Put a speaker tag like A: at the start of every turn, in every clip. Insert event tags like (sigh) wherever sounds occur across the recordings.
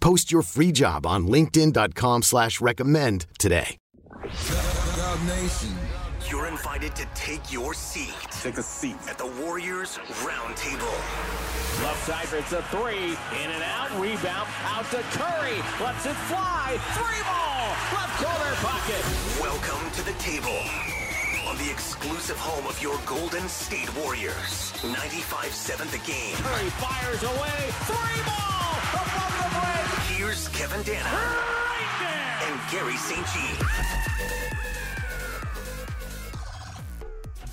A: Post your free job on linkedin.com slash recommend today.
B: Dub Nation.
C: You're invited to take your seat.
D: Take a seat.
C: At the Warriors Roundtable.
E: Left side, it's a three. In and out. Rebound. Out to Curry. Lets it fly. Three ball. Left corner pocket.
C: Welcome to the table. On the exclusive home of your Golden State Warriors. 95-7 the game.
E: Curry fires away. Three ball. Above the break.
C: Here's Kevin Dana.
E: Right.
C: And Gary St. Jean.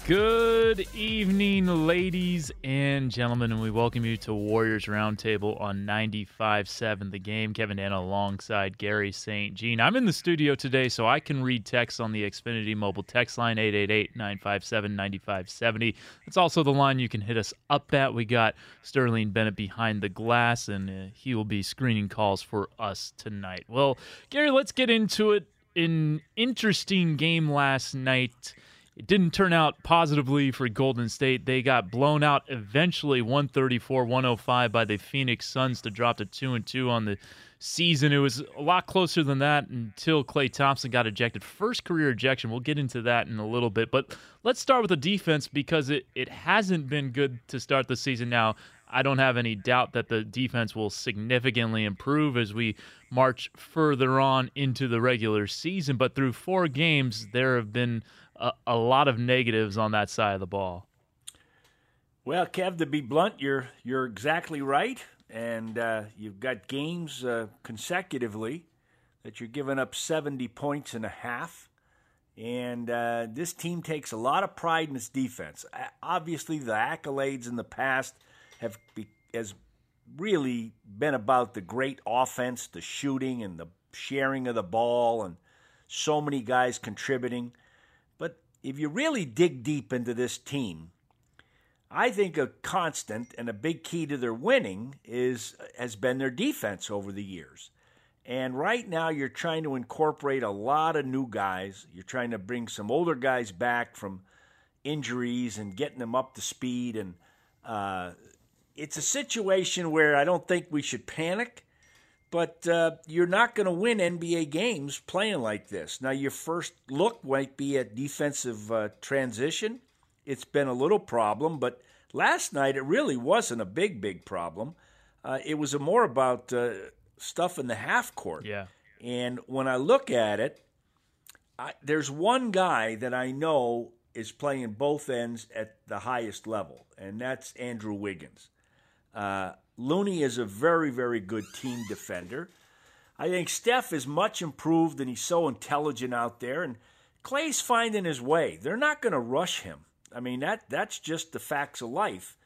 F: Good evening, ladies and gentlemen, and we welcome you to Warriors Roundtable on 95.7 The Game. Kevin Dana alongside Gary St. Jean. I'm in the studio today, so I can read text on the Xfinity mobile text line 888-957-9570. It's also the line you can hit us up at. We got Sterling Bennett behind the glass, and uh, he will be screening calls for us tonight. Well, Gary, let's get into it. An interesting game last night – it didn't turn out positively for Golden State. They got blown out eventually 134-105 by the Phoenix Suns to drop to 2 and 2 on the season. It was a lot closer than that until Klay Thompson got ejected. First career ejection. We'll get into that in a little bit. But let's start with the defense because it, it hasn't been good to start the season now. I don't have any doubt that the defense will significantly improve as we march further on into the regular season. But through four games, there have been a, a lot of negatives on that side of the ball.
G: Well, Kev, to be blunt, you're you're exactly right, and uh, you've got games uh, consecutively that you're giving up 70 points and a half, and uh, this team takes a lot of pride in its defense. Obviously, the accolades in the past have be, has really been about the great offense, the shooting, and the sharing of the ball, and so many guys contributing if you really dig deep into this team, I think a constant and a big key to their winning is has been their defense over the years. And right now you're trying to incorporate a lot of new guys. You're trying to bring some older guys back from injuries and getting them up to speed and uh, it's a situation where I don't think we should panic but uh, you're not going to win NBA games playing like this. Now, your first look might be at defensive uh, transition. It's been a little problem, but last night it really wasn't a big, big problem. Uh, it was more about uh, stuff in the half court.
F: Yeah.
G: And when I look at it, I, there's one guy that I know is playing both ends at the highest level, and that's Andrew Wiggins. Looney is a very, very good team defender. I think Steph is much improved and he's so intelligent out there. And Klay's finding his way. They're not going to rush him. I mean, that that's just the facts of life.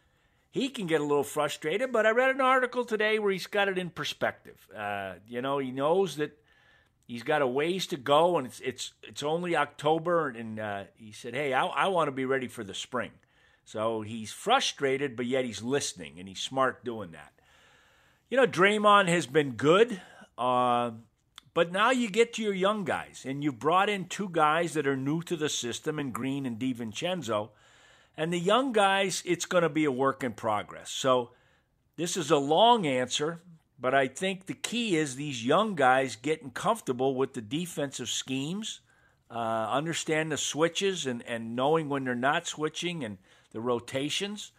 G: He can get a little frustrated, but I read an article today where he's got it in perspective. Uh, you know, he knows that he's got a ways to go, and it's it's it's only October, and uh, he said, "Hey, I, I want to be ready for the spring." So he's frustrated, but yet he's listening, and he's smart doing that. You know, Draymond has been good, uh, but now you get to your young guys, and you've brought in two guys that are new to the system, and Green and DiVincenzo. And the young guys, it's going to be a work in progress. So this is a long answer, but I think the key is these young guys getting comfortable with the defensive schemes, uh, understand the switches and, and knowing when they're not switching and – the rotations.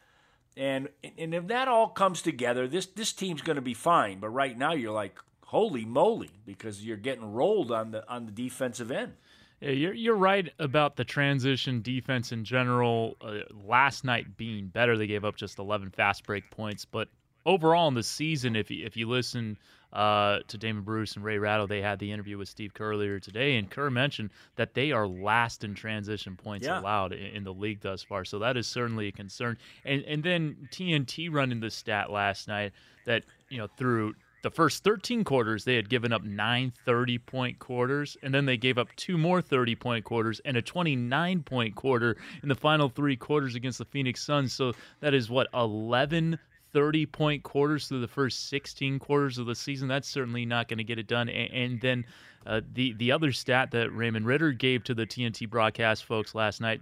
G: And and if that all comes together, this this team's going to be fine. But right now, you're like, holy moly, because you're getting rolled on the on the defensive end.
F: Yeah, you're you're right about the transition defense in general. Uh, last night being better, they gave up just 11 fast break points, but overall in the season, if you, if you listen uh, to Damon Bruce and Ray Ratto, they had the interview with Steve Kerr earlier today, and Kerr mentioned that they are last in transition points
G: Yeah.
F: allowed in, in the league thus far. So that is certainly a concern. And and then TNT running the stat last night that you know through the first 13 quarters they had given up nine 30 point quarters and then they gave up two more 30 point quarters and a 29 point quarter in the final three quarters against the phoenix suns so that is what 11 30 point quarters through the first 16 quarters of the season that's certainly not going to get it done and, and then uh, the the other stat that raymond ritter gave to the tnt broadcast folks last night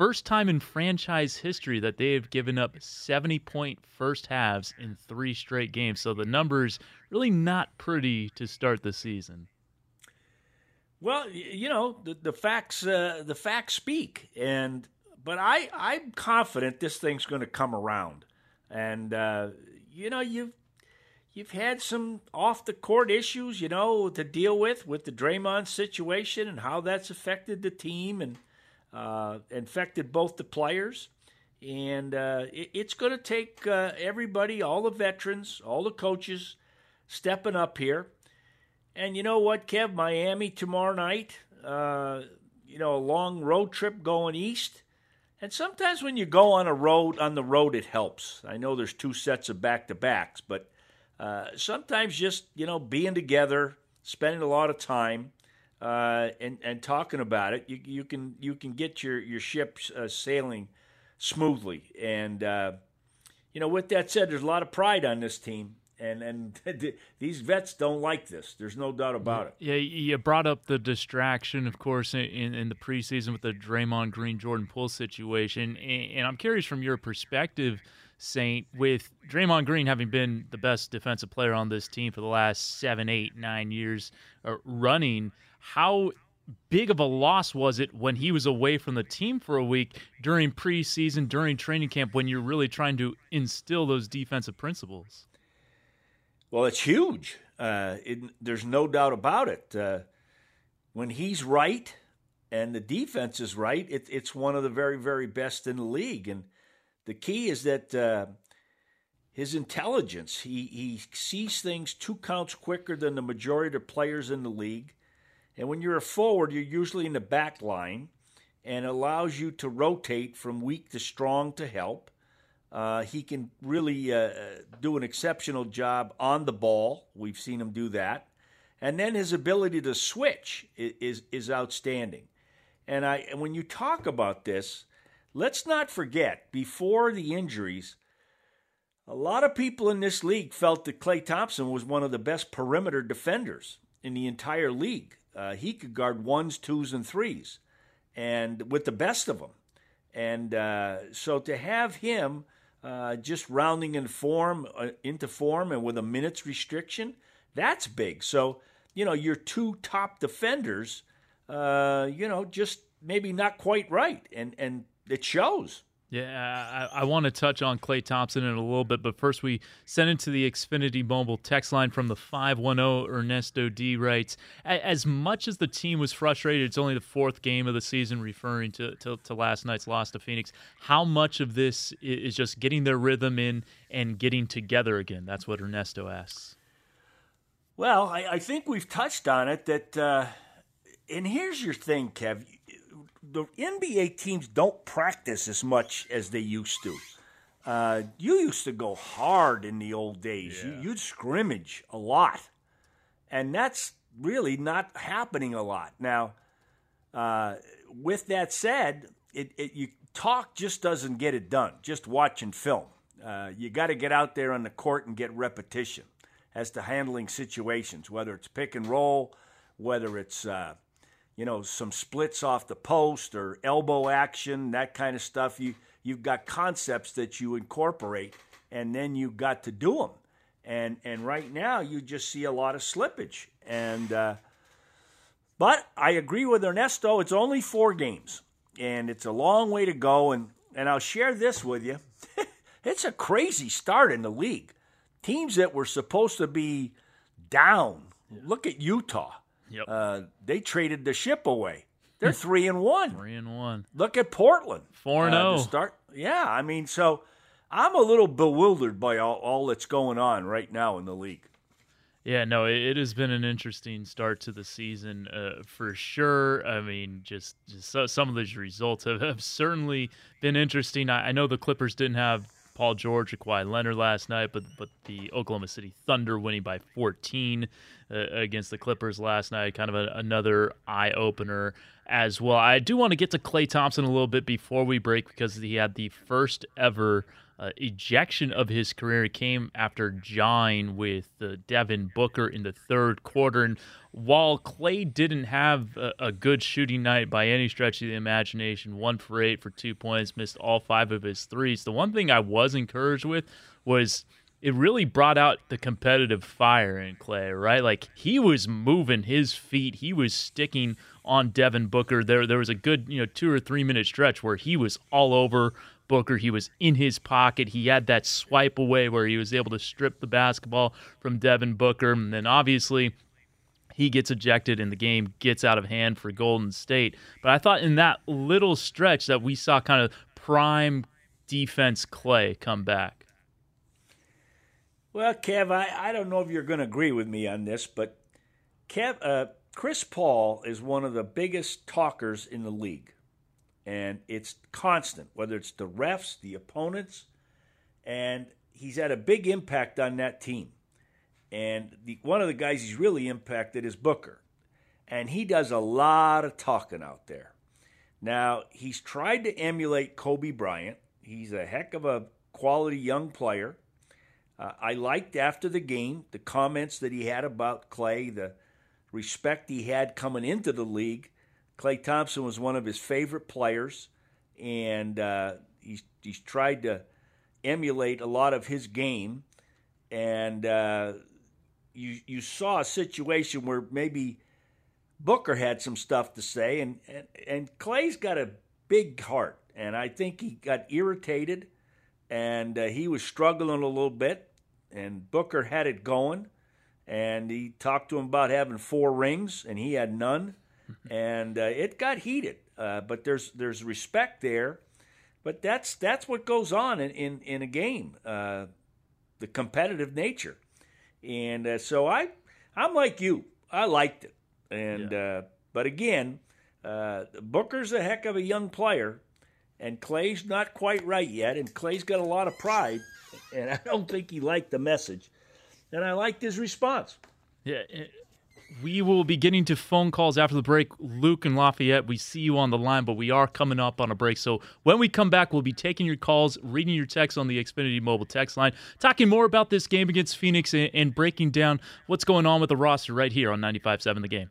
F: First time in franchise history that they have given up 70 point first halves in three straight games. So the numbers really not pretty to start the season.
G: Well, you know the, the facts. Uh, the facts speak, and but I I'm confident this thing's going to come around, and uh, you know you've you've had some off the court issues, you know, to deal with with the Draymond situation and how that's affected the team and uh, infected both the players. And uh, it, it's going to take uh, everybody, all the veterans, all the coaches, stepping up here. And you know what, Kev? Miami tomorrow night. Uh, you know, a long road trip going east. And sometimes when you go on a road on the road, it helps. I know there's two sets of back to backs, but uh, sometimes just you know being together, spending a lot of time, uh, and and talking about it, you you can you can get your your ship uh, sailing smoothly. And uh, you know, with that said, there's a lot of pride on this team, and and (laughs) these vets don't like this. There's no doubt about it.
F: Yeah, you brought up the distraction, of course, in, in the preseason with the Draymond Green Jordan Poole situation. And, and I'm curious from your perspective, Saint, with Draymond Green having been the best defensive player on this team for the last seven, eight, nine years uh, running, how big of a loss was it when he was away from the team for a week during preseason, during training camp, when you're really trying to instill those defensive principles?
G: Well, it's huge. Uh, it, there's no doubt about it. Uh, when he's right and the defense is right, it, it's one of the very, very best in the league. And the key is that uh, his intelligence, he, he sees things two counts quicker than the majority of players in the league. And when you're a forward, you're usually in the back line and allows you to rotate from weak to strong to help. Uh, he can really uh, do an exceptional job on the ball. We've seen him do that, and then his ability to switch is is, is outstanding. And I, and when you talk about this, let's not forget before the injuries, a lot of people in this league felt that Klay Thompson was one of the best perimeter defenders in the entire league. Uh, he could guard ones, twos, and threes, and with the best of them. And uh, so to have him uh, just rounding in form uh, into form and with a minutes restriction, that's big. So you know your two top defenders, uh, you know, just maybe not quite right, and and it shows.
F: Yeah, I, I want to touch on Klay Thompson in a little bit, but first we send it to the Xfinity Mobile text line from the 510. Ernesto D writes As much as the team was frustrated, it's only the fourth game of the season, referring to, to, to last night's loss to Phoenix. How much of this is just getting their rhythm in and getting together again? That's what Ernesto asks.
G: Well, I, I think we've touched on it that, uh, and here's your thing, Kev. The NBA teams don't practice as much as they used to. Uh, you used to go hard in the old days. You, you'd scrimmage a lot, and that's really not happening a lot now. Uh, with that said, it, it you talk just doesn't get it done. Just watching film, uh, you got to get out there on the court and get repetition as to handling situations, whether it's pick and roll, whether it's uh, you know some splits off the post or elbow action, that kind of stuff. You you've got concepts that you incorporate, and then you've got to do them. And and right now you just see a lot of slippage. And uh, but I agree with Ernesto. It's only four games, and it's a long way to go. And and I'll share this with you. (laughs) it's a crazy start in the league. Teams that were supposed to be down. Look at Utah.
F: Yep.
G: Uh, they traded the ship away. They're (laughs) three and one.
F: Three and one.
G: Look at Portland.
F: Four and
G: uh, to
F: oh.
G: start. Yeah, I mean, so I'm a little bewildered by all, all that's going on right now in the league.
F: Yeah, no, it, it has been an interesting start to the season uh, for sure. I mean, just, just so, some of these results have, have certainly been interesting. I, I know the Clippers didn't have Paul George or Kawhi Leonard last night, but but the Oklahoma City Thunder winning by 14 uh, against the Clippers last night, kind of a, another eye opener as well. I do want to get to Klay Thompson a little bit before we break because he had the first ever uh, ejection of his career came after jawing with uh, Devin Booker in the third quarter. And while Klay didn't have a, a, good shooting night by any stretch of the imagination, one for eight for two points, missed all five of his threes, the one thing I was encouraged with was it really brought out the competitive fire in Klay, right? Like he was moving his feet, he was sticking on Devin Booker. There, there was a good, you know, two or three minute stretch where he was all over Booker. He was in his pocket. He had that swipe away where he was able to strip the basketball from Devin Booker. And then obviously he gets ejected and the game gets out of hand for Golden State. But I thought in that little stretch that we saw kind of prime defense Klay come back.
G: Well, Kev, I, I don't know if you're going to agree with me on this, but Kev, uh, Chris Paul is one of the biggest talkers in the league and it's constant, whether it's the refs, the opponents, and he's had a big impact on that team. And the, one of the guys he's really impacted is Booker, and he does a lot of talking out there. Now he's tried to emulate Kobe Bryant. He's a heck of a quality young player. Uh, I liked after the game the comments that he had about Klay, the respect he had coming into the league Klay Thompson was one of his favorite players, and uh, he's, he's tried to emulate a lot of his game. And uh, you, you saw a situation where maybe Booker had some stuff to say, and, and, and Klay's got a big heart. And I think he got irritated and uh, he was struggling a little bit. And Booker had it going. And he talked to him about having four rings, and he had none (laughs) and uh, it got heated. Uh, but there's there's respect there, but that's that's what goes on in in, in a game, uh, the competitive nature, and uh, so I I'm like you, I liked it, and yeah. Uh, but again, uh, Booker's a heck of a young player, and Klay's not quite right yet, and Klay's got a lot of pride, and I don't think he liked the message, and I liked his response.
F: Yeah, we will be getting to phone calls after the break. Luke and Lafayette, we see you on the line, but we are coming up on a break. So when we come back, we'll be taking your calls, reading your texts on the Xfinity mobile text line, talking more about this game against Phoenix and, breaking down what's going on with the roster right here on 95.7 The Game.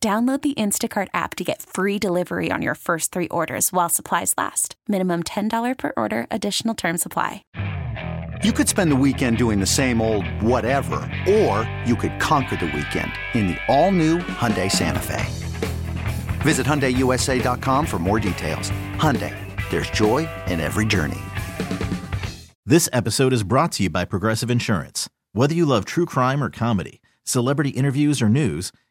D: Download the Instacart app to get free delivery on your first three orders while supplies last. Minimum $10 per order, additional term supply.
H: You could spend the weekend doing the same old whatever, or you could conquer the weekend in the all new Hyundai Santa Fe. Visit HyundaiUSA.com for more details. Hyundai, there's joy in every journey.
I: This episode is brought to you by Progressive Insurance. Whether you love true crime or comedy, celebrity interviews or news,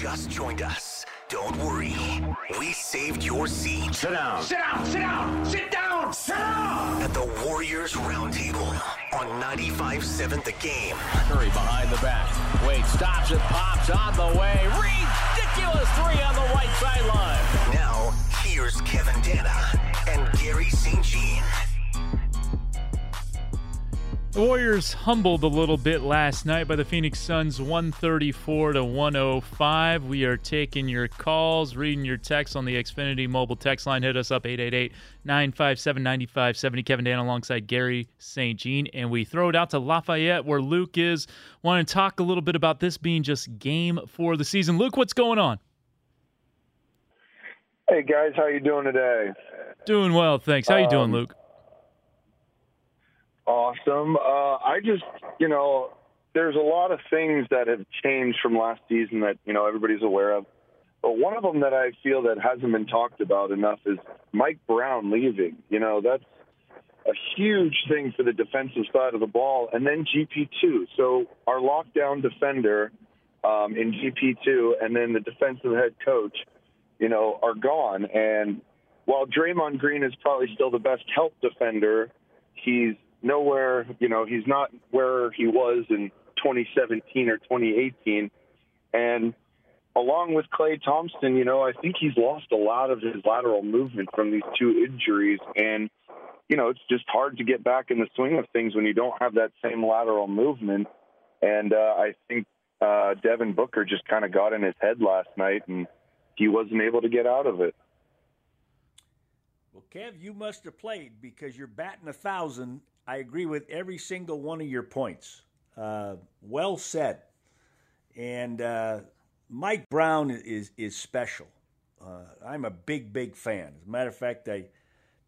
C: just joined us, don't worry. We saved your seat.
E: Sit down. Sit down. Sit down. Sit down. Sit down.
C: At the Warriors Roundtable on 95.7 The Game.
E: Curry behind the back. Wait, stops it, pops on the way. Ridiculous three on the right sideline.
C: Now, Here's Kevin Dana and Gary St. Jean.
F: The Warriors humbled a little bit last night by the Phoenix Suns 134 to 105. We are taking your calls, reading your texts on the Xfinity mobile text line. Hit us up 888-957-9570. Kevin Dan alongside Gary St. Jean. And we throw it out to Lafayette where Luke is. Want to talk a little bit about this being just game for the season. Luke, what's going on?
J: Hey guys, how you doing today?
F: Doing well, thanks. How you doing,
J: Um,
F: Luke?
J: Awesome. Uh, I just, you know, there's a lot of things that have changed from last season that you know everybody's aware of. But one of them that I feel that hasn't been talked about enough is Mike Brown leaving. You know, that's a huge thing for the defensive side of the ball, and then GP2. So our lockdown defender um, in GP2, and then the defensive head coach, you know, are gone. And while Draymond Green is probably still the best help defender, he's nowhere, you know, he's not where he was in 2017 or 2018. And along with Klay Thompson, you know, I think he's lost a lot of his lateral movement from these two injuries. And, you know, it's just hard to get back in the swing of things when you don't have that same lateral movement. And uh, I think uh, Devin Booker just kind of got in his head last night and he wasn't able to get out of it.
G: Well, Kev, you must have played because you're batting a thousand. I agree with every single one of your points. Uh, well said. And uh, Mike Brown is is special. Uh, I'm a big, big fan. As a matter of fact, I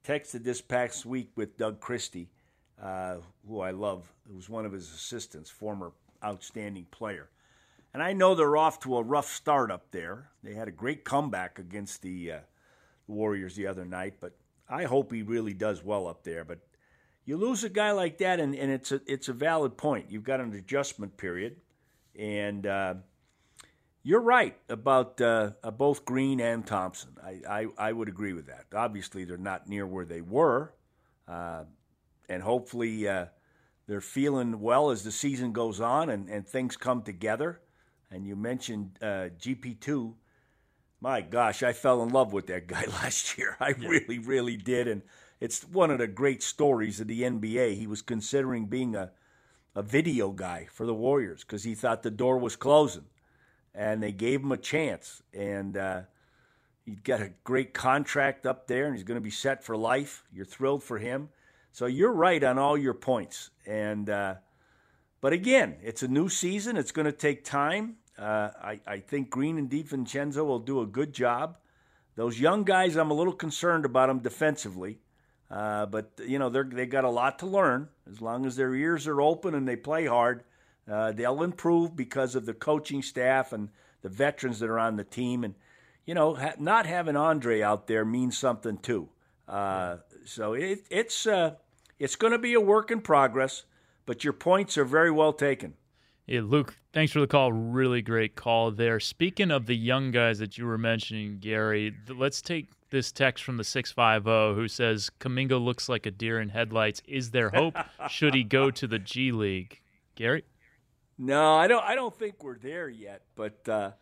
G: texted this past week with Doug Christie, uh, who I love, who was one of his assistants, former outstanding player. And I know they're off to a rough start up there. They had a great comeback against the uh, Warriors the other night, but I hope he really does well up there. But you lose a guy like that, and, and it's a it's a valid point. You've got an adjustment period, and uh, you're right about uh, uh, both Green and Thompson. I, I I would agree with that. Obviously, they're not near where they were, uh, and hopefully uh, they're feeling well as the season goes on and, and things come together. And you mentioned uh, GP two my gosh, I fell in love with that guy (laughs) last year. I really, really did. And it's one of the great stories of the NBA. He was considering being a, a video guy for the Warriors because he thought the door was closing. And they gave him a chance. And uh, he got a great contract up there, and he's going to be set for life. You're thrilled for him. So you're right on all your points. And, uh, but again, it's a new season. It's going to take time. Uh, I, I think Green and DiVincenzo will do a good job. Those young guys, I'm a little concerned about them defensively, uh, but you know they're they got a lot to learn. As long as their ears are open and they play hard, uh, they'll improve because of the coaching staff and the veterans that are on the team. And you know, ha- not having Andre out there means something too. Uh, so it, it's uh, it's going to be a work in progress, but your points are very well taken.
F: Yeah, Luke, thanks for the call. Really great call there. Speaking of the young guys that you were mentioning, Gary, let's take this text from the 650 who says Kuminga looks like a deer in headlights. Is there hope? Should he go to the G League? Gary?
G: No, I don't. I don't think we're there yet. But uh,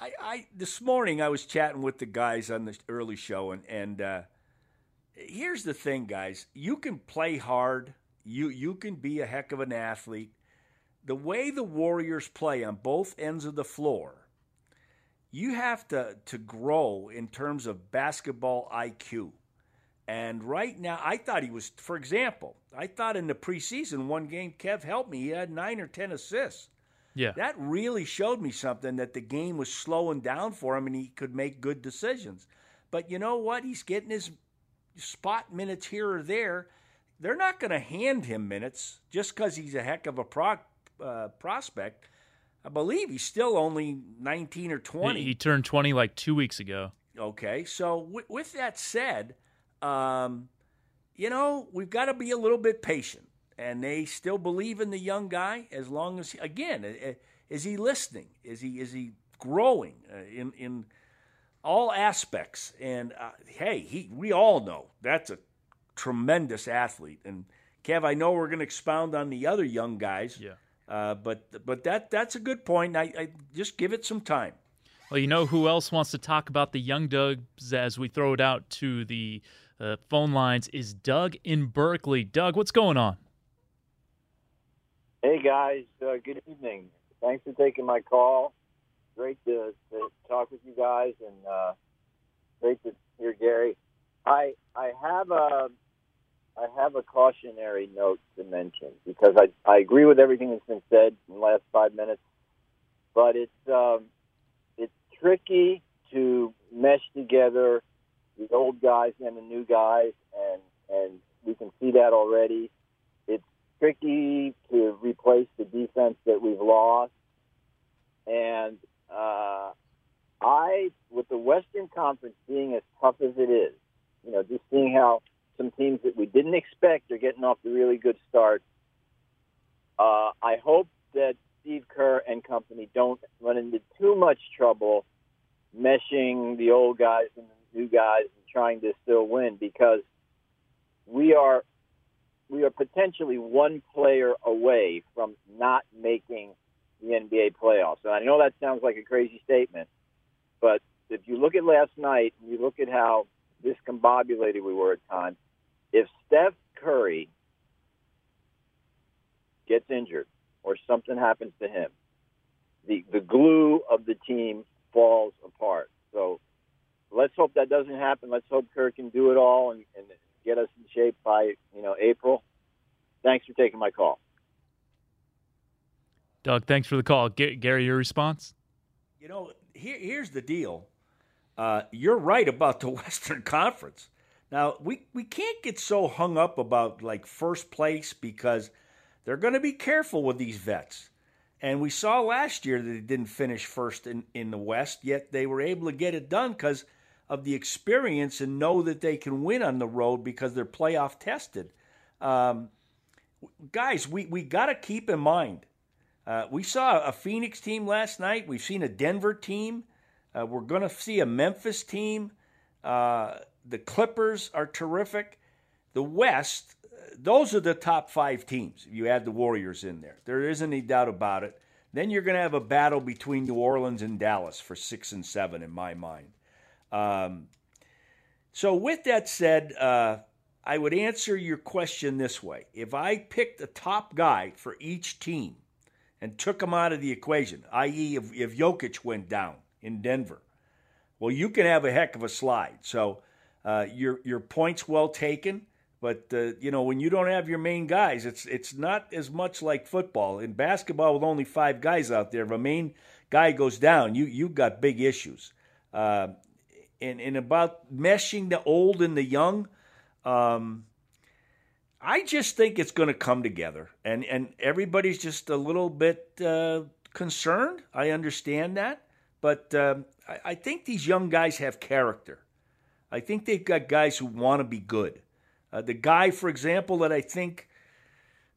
G: I, I this morning I was chatting with the guys on the early show, and and uh, here's the thing, guys. You can play hard. You you can be a heck of an athlete. The way the Warriors play on both ends of the floor, you have to to grow in terms of basketball IQ. And right now, I thought he was, for example, I thought in the preseason, one game, Kev helped me, he had nine or 10 assists.
F: Yeah.
G: That really showed me something that the game was slowing down for him and he could make good decisions. But you know what? He's getting his spot minutes here or there. They're not going to hand him minutes just because he's a heck of a pro, uh, prospect. I believe he's still only 19 or 20.
F: He, he turned 20 like two weeks ago.
G: Okay, so w- with that said, um, you know we've got to be a little bit patient, and they still believe in the young guy as long as again, is he listening? Is he is he growing uh, in in all aspects? And uh, hey, he we all know that's a tremendous athlete. And Kev, I know we're going to expound on the other young guys.
F: Yeah.
G: Uh, but but that that's a good point. I, I just give it some time.
F: Well, you know who else wants to talk about the Young Dugs as we throw it out to the uh, phone lines is Doug in Berkeley. Doug, what's going on?
K: Hey guys, uh, good evening. Thanks for taking my call. Great to, to talk with you guys, and uh, great to hear Gary. I I have a I have a cautionary note to mention because I I agree with everything that's been said in the last five minutes, but it's um, it's tricky to mesh together the old guys and the new guys, and and we can see that already. It's tricky to replace the defense that we've lost, and uh, I, with the Western Conference being as tough as it is, you know, just seeing how some teams that we didn't expect are getting off the really good start. Uh, I hope that Steve Kerr and company don't run into too much trouble meshing the old guys and the new guys and trying to still win because we are we are potentially one player away from not making the NBA playoffs. And I know that sounds like a crazy statement, but if you look at last night and you look at how discombobulated we were at times, if Steph Curry gets injured or something happens to him, the the glue of the team falls apart. So let's hope that doesn't happen. Let's hope Kerr can do it all and, and get us in shape by you know April. Thanks for taking my call.
F: Doug, thanks for the call. G- Gary, your response?
G: You know, here, here's the deal. Uh, you're right about the (laughs) Western Conference. Now we we can't get so hung up about like first place because they're going to be careful with these vets. And we saw last year that they didn't finish first in, in the West, yet they were able to get it done because of the experience and know that they can win on the road because they're playoff tested. Um, guys, we, we got to keep in mind. Uh, we saw a Phoenix team last night. We've seen a Denver team. Uh, we're going to see a Memphis team. Uh, the Clippers are terrific. The West, those are the top five teams. If you add the Warriors in there, there isn't any doubt about it. Then you're going to have a battle between New Orleans and Dallas for six and seven, in my mind. Um, so, with that said, uh, I would answer your question this way: If I picked a top guy for each team and took him out of the equation, i.e., if, if Jokic went down in Denver, well, you can have a heck of a slide. So, uh, your your point's well taken. But uh, you know, when you don't have your main guys, it's it's not as much like football. In basketball, with only five guys out there, if a main guy goes down, you you got big issues. Uh, and and about meshing the old and the young, um, I just think it's going to come together, and and everybody's just a little bit uh, concerned. I understand that, but um, I, I think these young guys have character. I think they've got guys who want to be good. Uh, the guy, for example, that I think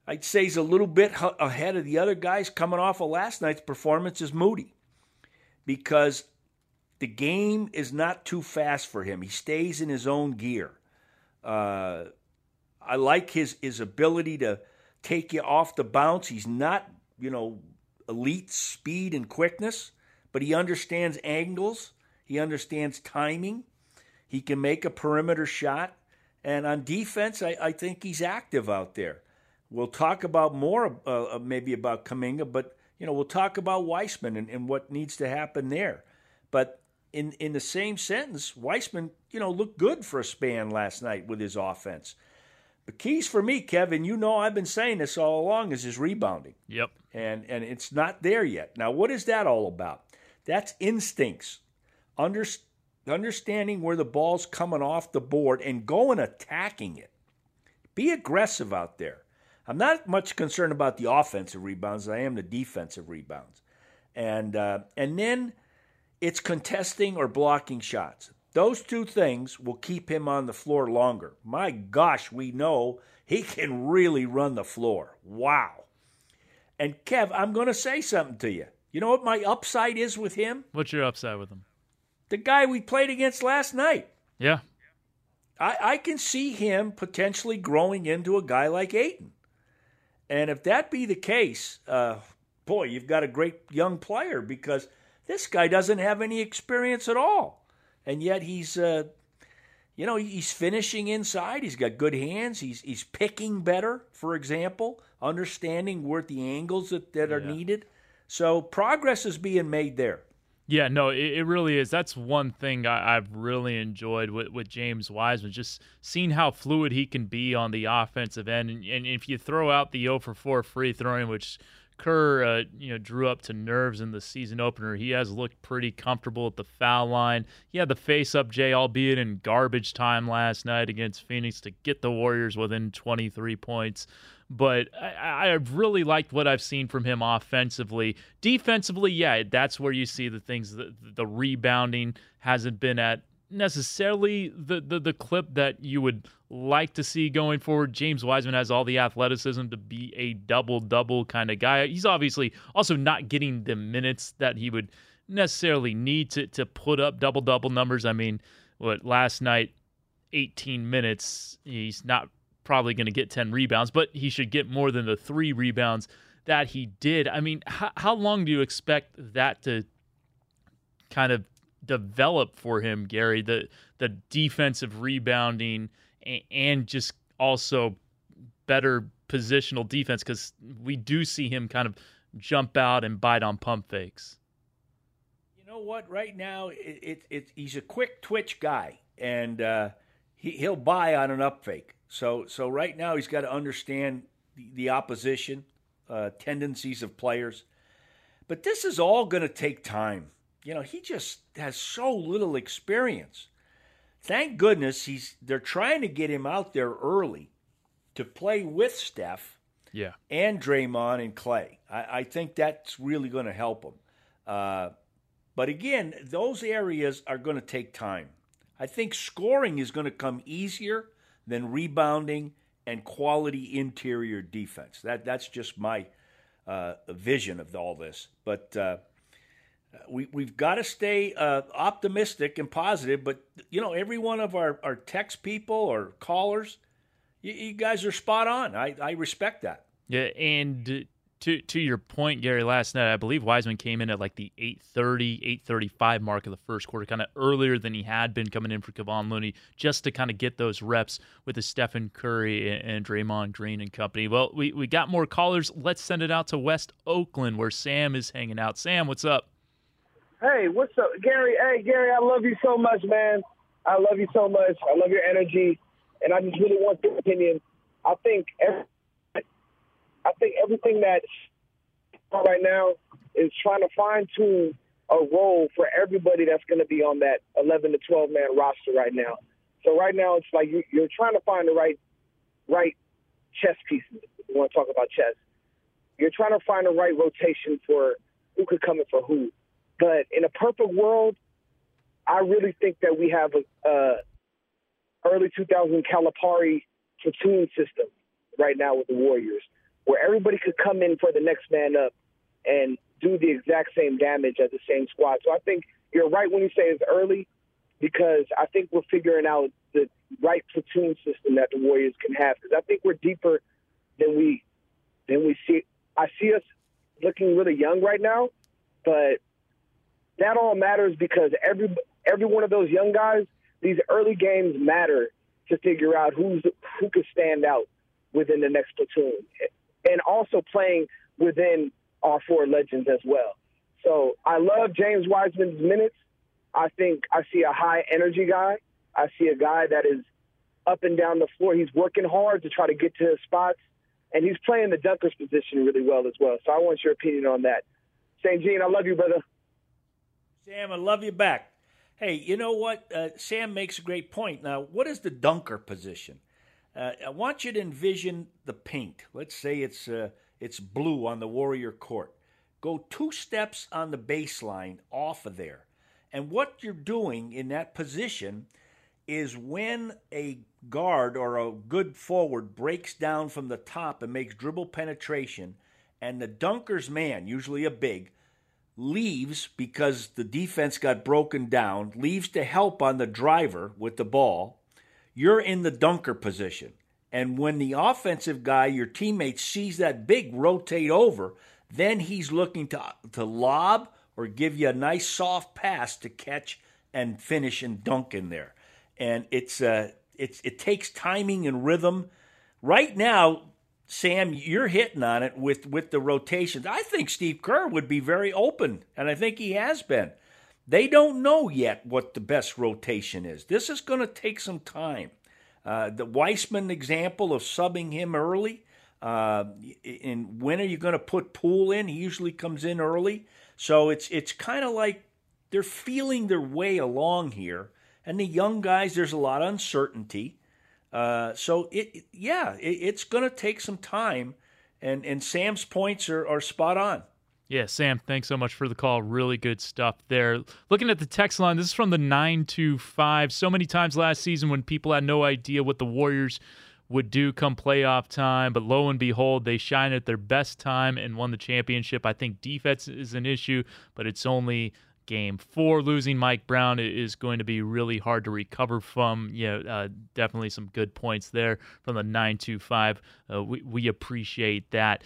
G: I'd say is a little bit h- ahead of the other guys coming off of last night's performance is Moody because the game is not too fast for him. He stays in his own gear. Uh, I like his, his ability to take you off the bounce. He's not, you know, elite speed and quickness, but he understands angles. He understands timing. He can make a perimeter shot. And on defense, I, I think he's active out there. We'll talk about more, uh, maybe about Kuminga, but you know we'll talk about Wiseman and, and what needs to happen there. But in in the same sentence, Wiseman, you know, looked good for a span last night with his offense. The keys for me, Kevin, you know I've been saying this all along, is his rebounding.
F: Yep.
G: And and it's not there yet. Now, what is that all about? That's instincts. Under, understanding where the ball's coming off the board and going attacking it. Be aggressive out there. I'm not much concerned about the offensive rebounds. I am the defensive rebounds. And uh, and then it's contesting or blocking shots. Those two things will keep him on the floor longer. My gosh, we know he (laughs) can really run the floor. Wow. And Kev, I'm going to say something to you. You know what my upside is with him?
F: What's your upside with him?
G: The guy we played against last night.
F: Yeah.
G: I, I can see him potentially growing into a guy like Ayton. And if that be the case, uh, boy, you've got a great young player because This guy doesn't have any experience at all, and yet he's, uh, you know, he's finishing inside. He's got good hands. He's he's picking better, for example, understanding where the angles that, that are
F: Yeah.
G: needed. So progress is being made there.
F: Yeah, no, it, it really is. That's one thing I, I've really enjoyed with, with James Wiseman, just seeing how fluid he can be on the offensive end. And, and if you throw out the 0 for 4 free throwing, which Kerr, uh, you know, drew up to nerves in the season opener, he has looked pretty comfortable at the foul line. He had the face-up Jay, albeit in garbage time last night against Phoenix to get the Warriors within 23 points but I, I really liked what I've seen from him offensively. Defensively, yeah, that's where you see the things. The, the rebounding hasn't been at necessarily the, the the clip that you would like to see going forward. James Wiseman has all the athleticism to be a double double kind of guy. He's obviously also not getting the minutes that he would necessarily need to to put up double double numbers. I mean, what last night, 18 minutes. He's not probably going to get 10 rebounds, but he should get more than the three rebounds that he did. I mean, how, how long do you expect that to kind of develop for him, Gary? The the defensive rebounding and, and just also better positional defense because we do see him kind of jump out and bite on pump fakes.
G: You know what? Right now, it, it, it he's a quick twitch guy, and uh, he he'll buy on an up fake. So so right now he's got to understand the, the opposition uh, tendencies of players. But this is all going to take time. You know, he just has so little experience. Thank goodness he's they're trying to get him out there early to play with Steph
F: Yeah.
G: and Draymond and Klay. I, I think that's really going to help him. Uh, but again, those areas are going to take time. I think scoring is going to come easier than rebounding and quality interior defense. That that's just my uh, vision of all this. But uh, we we've got to stay uh, optimistic and positive. But you know, every one of our, our text people or callers, you, you guys are spot on. I, I respect that.
F: Yeah, and to to your point, Gary, last night I believe Wiseman came in at like the 8:30, 8:35 mark of the first quarter, kind of earlier than he had been coming in for Kevon Looney, just to kind of get those reps with the Stephen Curry and, and Draymond Green and company. Well, we we got more callers. Let's send it out to West Oakland where Sam is hanging out. Sam, what's up?
L: Hey, what's up, Gary? Hey, Gary, I love you so much, man. I love you so much. I love your energy, and I just really want your opinion. I think every, I think everything that right now is trying to fine tune a role for everybody that's going to be on that 11 to 12 man roster right now. So right now it's like you, you're trying to find the right right chess pieces. If you want to talk about chess, you're trying to find the right rotation for who could come in for who. But in a perfect world, I really think that we have a, a early 2000 Calipari platoon system right now with the Warriors, where everybody could come in for the next man up and do the exact same damage as the same squad. So I think you're right when you say it's early, because I think we're figuring out the right platoon system that the Warriors can have. Because I think we're deeper than we than we see. I see us looking really young right now, but that all matters because every every one of those young guys, these early games matter to figure out who's who could stand out within the next platoon, and also playing within our four legends as well. So I love James Wiseman's minutes. I think I see a high energy guy. I see a guy that is up and down the floor. He's working hard to try to get to his spots, and he's playing the dunker's position really well as well. So I want your opinion on that. St. Jean, I love you, brother.
G: Sam, I love you back. Hey, you know what? Uh, Sam makes a great point. Now, what is the dunker position? Uh, I want you to envision the paint. Let's say it's uh, it's blue on the Warrior court. Go two steps on the baseline off of there. And what you're doing in that position is when a guard or a good forward breaks down from the top and makes dribble penetration, and the dunker's man, usually a big, leaves because the defense got broken down, leaves to help on the driver with the ball, you're in the dunker position. And when the offensive guy, your teammate, sees that big rotate over, then he's looking to, to lob or give you a nice soft pass to catch and finish and dunk in there. And it's uh, it's it takes timing and rhythm. Right now, Sam, you're hitting on it with with the rotations. I think Steve Kerr would be very open, and I think he has been. They don't know yet what the best rotation is. This is going to take some time. Uh, the Wiseman example of subbing him early. Uh, and when are you going to put Poole in? He usually comes in early, so it's it's kind of like they're feeling their way along here. And the young guys, there's a lot of uncertainty. Uh, so it, yeah, it, it's going to take some time. And and Sam's points are, are spot on.
F: Yeah, Sam, thanks so much for the call. Really good stuff there. Looking at the text line, this is from the 925. So many times last season when people had no idea what the Warriors would do come playoff time, but lo and behold, they shine at their best time and won the championship. I think defense is an issue, but it's only game four. Losing Mike Brown is going to be really hard to recover from. Yeah, uh, definitely some good points there from the 925. Uh, we, we appreciate that.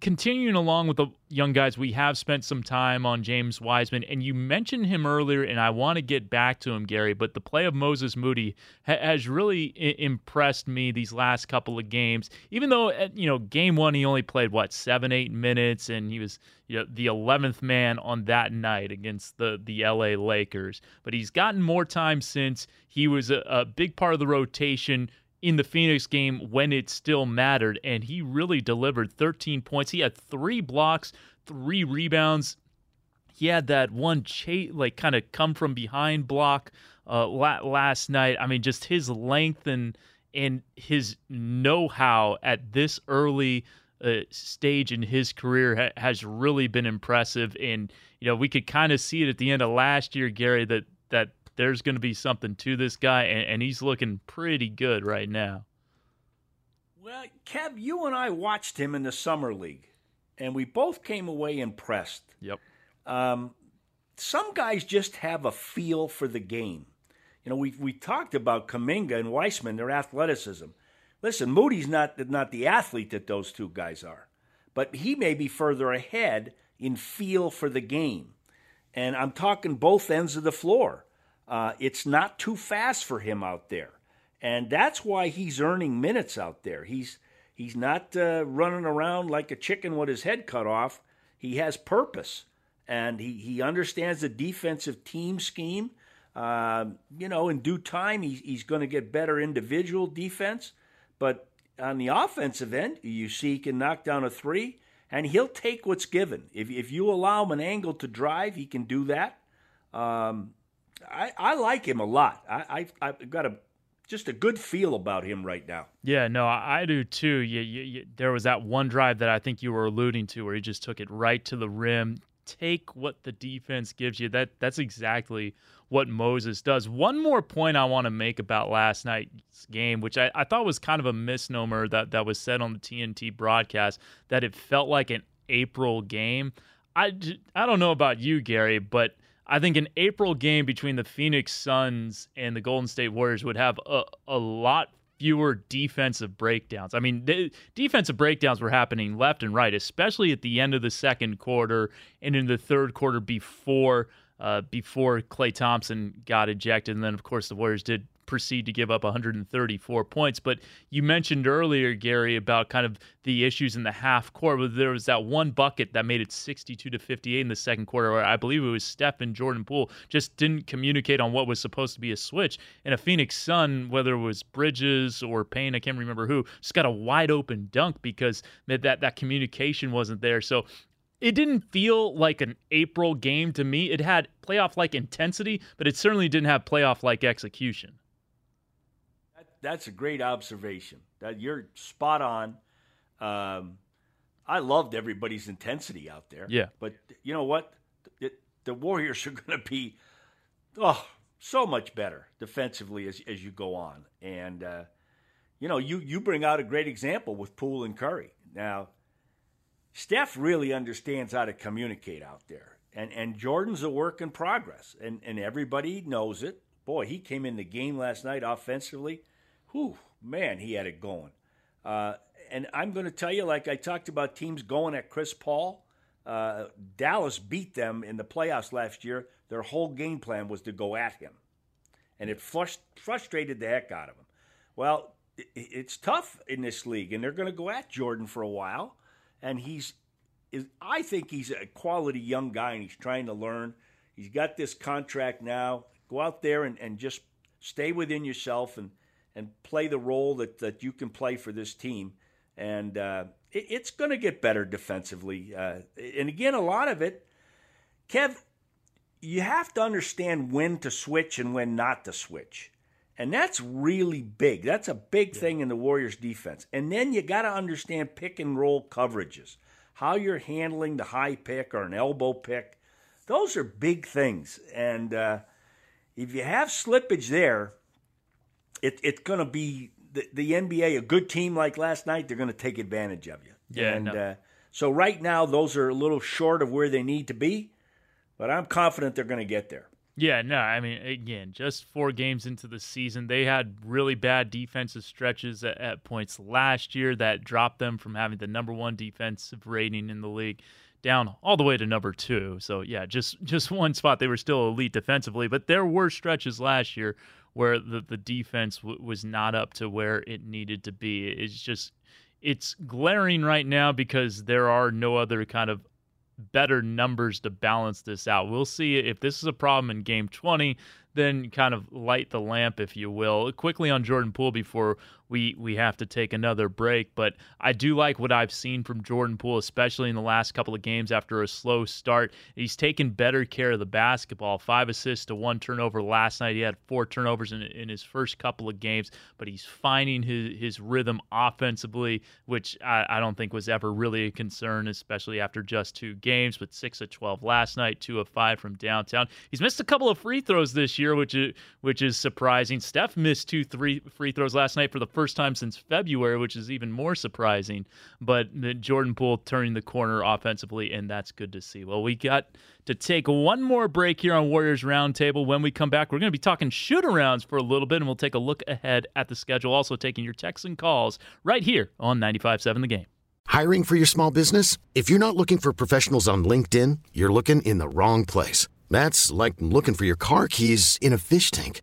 F: Continuing along with the young guys, we have spent some time on James Wiseman, and you mentioned him earlier, and I want to get back to him, Garry. But the play of Moses Moody ha- has really I- impressed me these last couple of games. Even though you know, game one he only played what seven, eight minutes, and he was you know, the 11th man on that night against the the LA Lakers. But he's gotten more time since he was a, a big part of the rotation in the Phoenix game when it still mattered, and he really delivered 13 points. He had three blocks, three rebounds. He had that one like kind of come from behind block uh, last night. I mean, just his length and and his know-how at this early uh, stage in his career ha- has really been impressive. And you know, we could kind of see it at the end of last year, Garry, that that there's going to be something to this guy, and, and he's looking pretty good right now.
G: Well, Kev, you and I watched him in the summer league, and we both came away impressed.
F: Yep.
G: Um, some guys just have a feel for the game. You know, we we talked about Kuminga and Wiseman, their athleticism. Listen, Moody's not not the athlete that those two guys are, but he may be further ahead in feel for the game. And I'm talking both ends of the floor. Uh, it's not too fast for him out there, and that's why he's earning minutes out there. He's he's not uh, running around like a chicken with his head cut off. He has purpose, and he he understands the defensive team scheme. Uh, you know, in due time, he's he's going to get better individual defense, but on the offensive end, you see he can knock down a three, and he'll take what's given. If if you allow him an angle to drive, he can do that. Um, I, I like him a lot. I, I have got a just a good feel about him right now.
F: Yeah, no, I, do too. You, you, you, there was that one drive that I think you were alluding to where he just took it right to the rim. Take what the defense gives you. That that's exactly what Moses does. One more point I want to make about last night's game, which I, I thought was kind of a misnomer that, that was said on the TNT broadcast, that it felt like an April game. I, I don't know about you, Garry, but I think an April game between the Phoenix Suns and the Golden State Warriors would have a, a lot fewer defensive breakdowns. I mean, the defensive breakdowns were happening left and right, especially at the end of the second quarter and in the third quarter before uh, before Klay Thompson got ejected. And then, of course, the Warriors did proceed to give up 134 points. But you mentioned earlier, Garry, about kind of the issues in the half court. But There was that one bucket that made it 62 to 58 in the second quarter, where I believe it was Steph and Jordan Poole just didn't communicate on what was supposed to be a switch. And a Phoenix Sun, whether it was Bridges or Payne, I can't remember who, just got a wide open dunk because that that communication wasn't there. So it didn't feel like an April game to me. It had playoff like intensity, but it certainly didn't have playoff like execution
G: that's a great observation. That you're spot on. Um, I loved everybody's intensity out there.
F: Yeah.
G: But you know what? The, the Warriors are (laughs) going to be oh so much better defensively as as you go on. And uh, you know, you you bring out a great example with Poole and Curry. Now, Steph really understands how to communicate out there. And and Jordan's a work in progress. And and everybody knows it. Boy, he came in the game last night offensively whew, man, he had it going. Uh, and I'm going to tell you, like I talked about teams going at Chris Paul, uh, Dallas beat them in the playoffs last year, their whole game plan was to go at him. And it frust- frustrated the heck out of him. Well, it, it's tough in this league, and they're going to go at Jordan for a while. And he's, is, I think he's a quality young guy, and he's trying to learn. He's got this contract now. Go out there and, and just stay within yourself and, and play the role that, that you can play for this team. And uh, it, it's going to get better defensively. Uh, and again, a lot of it, Kev, you have to understand when to switch and when not to switch. And that's really big. That's a big thing in the Warriors defense. And then you got to understand pick and roll coverages, how you're handling the high pick or an elbow pick. Those are big things. And uh, if you have slippage there, it, it's going to be the, the NBA, a good team like last night, they're going to take advantage of you.
F: Yeah,
G: And
F: no.
G: uh, so right now, those are a little short of where they need to be, but I'm confident they're going to get there.
F: Yeah, no, I mean, again, just four games into the season, they had really bad defensive stretches at, at points last year that dropped them from having the number one defensive rating in the league down all the way to number two. So yeah, just just (laughs) one spot. They were still elite defensively, but there were stretches last year where the the defense w- was not up to where it needed to be. It's just it's glaring right now because there are no other kind of better numbers to balance this out. We'll see if this is a problem in game 20, then kind of light the lamp, if you will. Quickly on Jordan Poole before we, we have to take another break, but I do like what I've seen from Jordan Poole, especially in the last couple of games after a slow start. He's taken better care of the basketball. Five assists to one turnover last night. He had four turnovers in, in his first couple of games, but he's finding his, his rhythm offensively, which I, I don't think was ever really a concern, especially after just two games. But six of 12 last night, two of five from downtown. He's missed a couple of free throws this year, which is, which is surprising. Steph missed two three free throws last night for the first time since February, which is even more surprising. But Jordan Poole turning the corner offensively, and that's good to see. Well, we got to take one more break here on Warriors Roundtable. When we come back, we're going to be talking shoot arounds for a little bit, and we'll take a look ahead at the schedule. Also, taking your texts and calls right here on 95.7 The Game.
A: Hiring for your small business? If you're not looking for professionals on LinkedIn, you're looking in the wrong place. That's like looking for your car keys in a fish tank.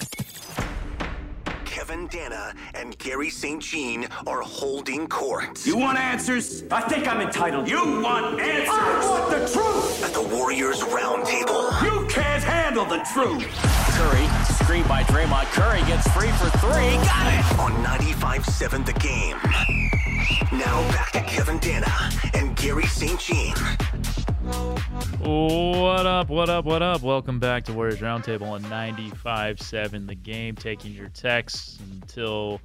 C: Kevin Danna and Garry St. Jean are holding court.
M: You want answers? I think I'm entitled. You want answers? I want the truth!
C: At the Warriors Roundtable.
M: You can't handle the truth!
E: Curry, screen by Draymond. Curry gets free for three. Got it!
C: On 95.7 The Game. Now back to Kevin Danna and Garry St. Jean.
F: What up, what up, what up? Welcome back to Warriors Roundtable on 95.7 The Game, taking your texts until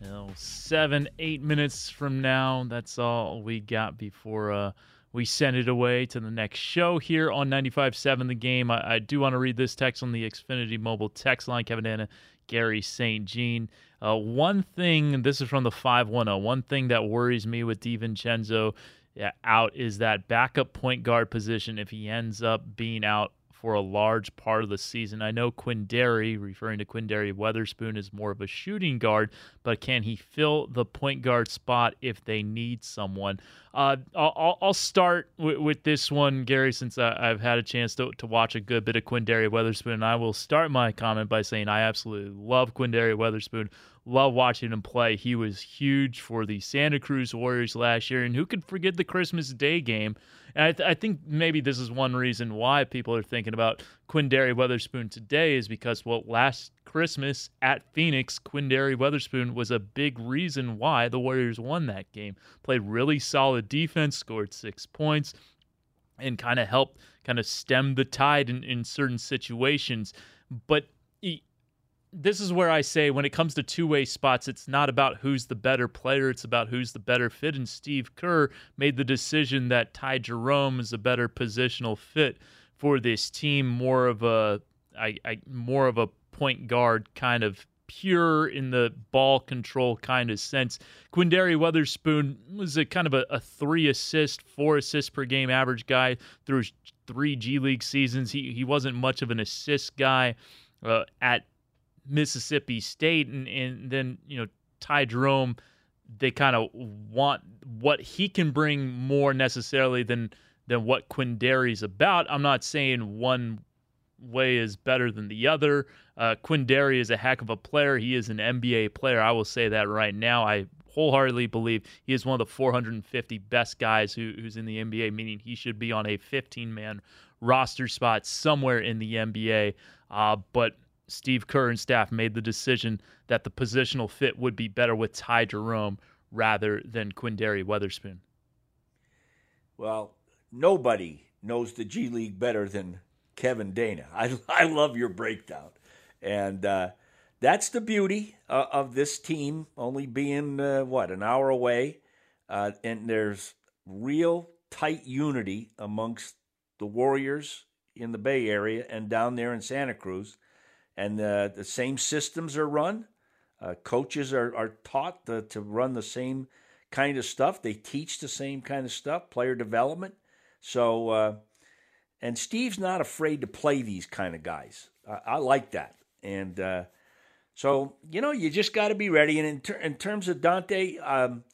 F: you know, seven, eight minutes from now. That's all we got before uh, we send it away to the next show here on 95.7 The Game. I, I do want to read this text on the Xfinity Mobile text line, Kevin Danna, Garry St. Jean. Uh, one thing, this is from the 510, one thing that worries me with DiVincenzo out is that backup point guard position if he ends up being out for a large part of the season. I know Quinndary, referring to Quinndary Weatherspoon, is more of a shooting guard, but can he fill the point guard spot if they need someone? Uh, I'll, I'll, start with, with, this one, Garry, since I, have had a chance to, to watch a good bit of Quinndary Weatherspoon. And I will start my comment by saying I absolutely love Quinndary Weatherspoon. Love watching him play. He was huge for the Santa Cruz Warriors last year. And who could forget the Christmas Day game? And I, th- I think maybe this is one reason why people are thinking about Quinndary Weatherspoon today is because, well, last Christmas at Phoenix, Quinndary Weatherspoon was a big reason why the Warriors won that game. Played really solid defense, scored six points, and kind of helped kind of stem the tide in, in certain situations. But this is where I say when it comes to two way spots, it's not about who's the better player, it's about who's the better fit. And Steve Kerr made the decision that Ty Jerome is a better positional fit for this team, more of a I, I more of a point guard kind of pure in the ball control kind of sense. Quinndary Weatherspoon was a kind of a, a three assist, four assists per game average guy through three G League seasons. He he wasn't much of an assist guy uh, at Mississippi State, and, and then you know Ty Jerome, they kind of want what he can bring more necessarily than than what Quinndary's about. I'm not saying one way is better than the other. Uh, Quinndary is a heck of a player. He is an NBA player. I will say that right now. I wholeheartedly believe he is one of the 450 best guys who, who's in the NBA, meaning he should be on a 15 man roster spot somewhere in the NBA. Uh, but Steve Kerr and staff made the decision that the positional fit would be better with Ty Jerome rather than Quinndary Weatherspoon.
G: Well, nobody knows the G League better than Kevin Danna. I, (laughs) I love your breakdown. And uh, that's the beauty uh, of this team only being, uh, what, an hour away. Uh, and there's real tight unity amongst the Warriors in the Bay Area and down there in Santa Cruz and uh, the same systems are run. Uh, coaches are, are taught to, to run the same kind of stuff. They teach the same kind of stuff, player development. So, uh, and Steve's not afraid to play these kind of guys. I, I like that. And uh, so, you know, you just got to be ready. And in, ter- in terms of Donte, um,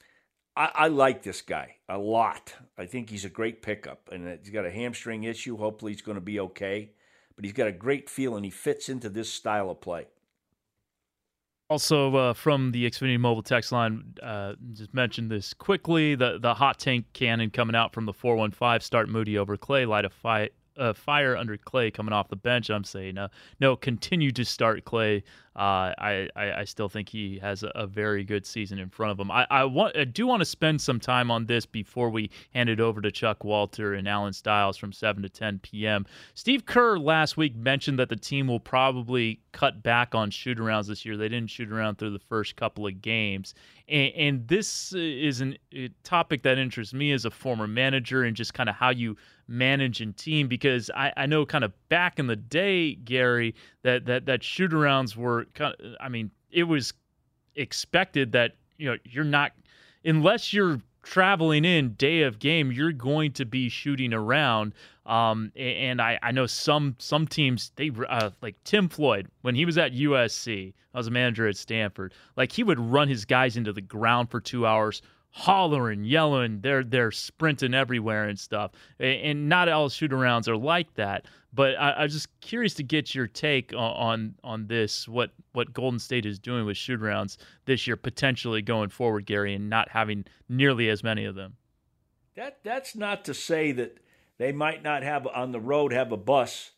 G: I, I, like this guy a lot. I think he's a great pickup. And he's got a hamstring issue. Hopefully, he's going to be okay but he's got a great feel and he fits into this style of play.
F: Also, uh, from the Xfinity Mobile text line, uh, just mentioned this quickly. The the hot tank cannon coming out from the 415. Start Moody over Klay, Light a uh, fire under Klay coming off the bench. I'm saying uh, no, continue to start Klay. Uh, I, I, I still think he has a, a, very good season in front of him. I, I want I do want to spend some time on this before we hand it over to Chuck Walter and Alan Stiles from 7 to 10 p.m. Steve Kerr last week mentioned that the team will probably cut back on shoot arounds this year. They didn't shoot around through the first couple of games. And, and this is an, a topic that interests me as a former manager and just kind of how you manage and team because I, I know kind of back in the day, Garry, that that that shoot arounds were kind of, I mean, it was expected that you know you're not unless you're traveling in day of game, you're going to be shooting around. Um, and I, I know some some teams they uh, like Tim Floyd when he was at USC. I was a manager at Stanford. Like he would run his guys into the ground for two hours, hollering, yelling. They're they're sprinting everywhere and stuff. And not all shoot arounds are like that. But I, am just curious to get your take on, on, this. What what Golden State is doing with shoot rounds this year, potentially going forward, Garry, and not having nearly as many of them.
G: That that's not to say that they might not have on the road have a bus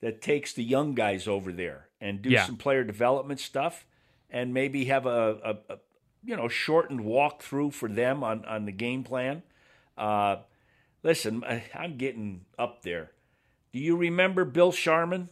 G: that takes the young guys over there and do yeah. some player development stuff and maybe have a, a, a you know, shortened walkthrough for them on, on the game plan. Uh, listen, I'm getting up there. Do you remember Bill Sharman?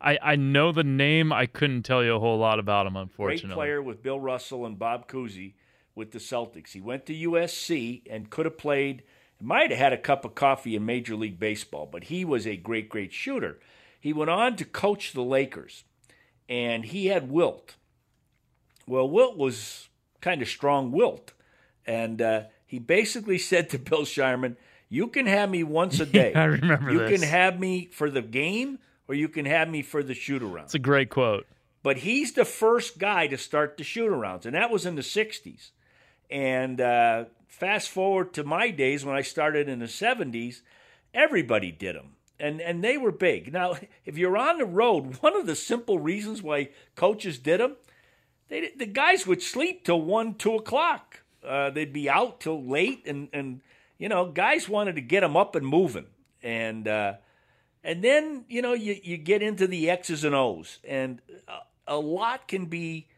F: I, I know the name. I couldn't tell you a whole lot about him, unfortunately.
G: Great player with Bill Russell and Bob Cousy with the Celtics. He went to USC and could have played, might have had a cup of coffee in Major League Baseball, but he was a great, great shooter. He went on to coach the Lakers, and he had Wilt. Well, Wilt was kind of strong willed. And uh, he basically (laughs) said to Bill Sharman, You can have me once a (laughs) day.
F: I remember
G: You
F: this.
G: can have me for the game, or you can have me for the shoot around.
F: It's a great quote.
G: But he's the first guy to start the shoot arounds, and that was in the '60s. And uh, fast forward to my days when I started in the '70s, everybody did them, and and they were big. Now, (laughs) if you're on the road, one of the simple reasons why coaches did them, they, the guys would sleep till one, two o'clock. Uh, they'd be out till late, and and you know, guys wanted to get them up and moving, and uh, and then you know you you get into the X's and O's, and a, a lot can be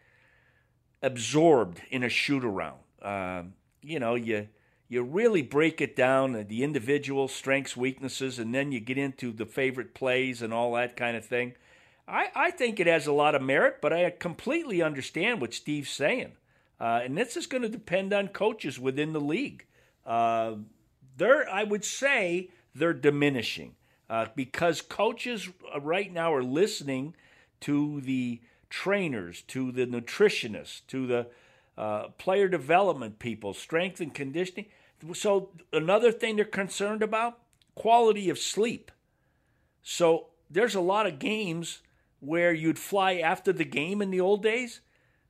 G: absorbed in a shoot around. Um, you know, you you really break it down uh, the individual strengths, weaknesses, and then you get into the favorite plays and all that kind of thing. I, I think it has a lot of merit, but I completely understand what Steve's saying. Uh, and this is going to depend on coaches within the league. Uh, they're, I would say, they're diminishing uh, because coaches uh, right now are listening to the trainers, to the nutritionists, to the uh, player development people, strength and conditioning. So another thing they're concerned about quality of sleep. So there's a lot of games where you'd fly after the game in the old days.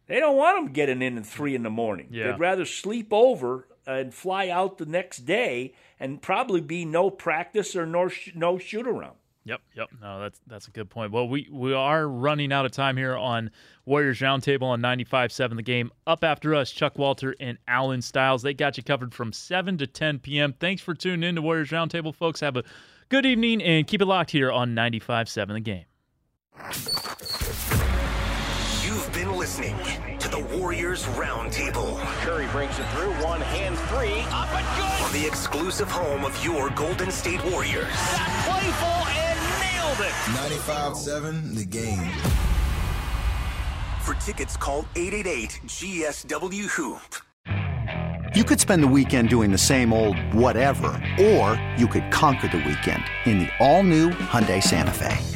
G: They don't want them getting in at three in the morning.
F: Yeah.
G: They'd rather sleep over and fly out the next day, and probably be no practice or no sh- no shoot around.
F: Yep, yep. No, that's that's a good point. Well, we we are running out of time here on Warriors Roundtable on 95.7 The Game. Up after us, Chuck Walter and Alan Stiles. They got you covered from 7 to 10 p.m. Thanks for tuning in to Warriors Roundtable, folks. Have a good evening and keep it locked here on 95.7 The Game.
C: You've been listening to the Warriors Roundtable.
E: Curry brings it through. One hand three. Up and good.
C: On the exclusive home of your Golden State Warriors.
E: Got playful and nailed it.
B: 95.7 The Game.
C: For tickets, call 888 GSW Hoop.
H: You could spend the weekend doing the same old whatever, or you could conquer the weekend in the all-new Hyundai Santa Fe.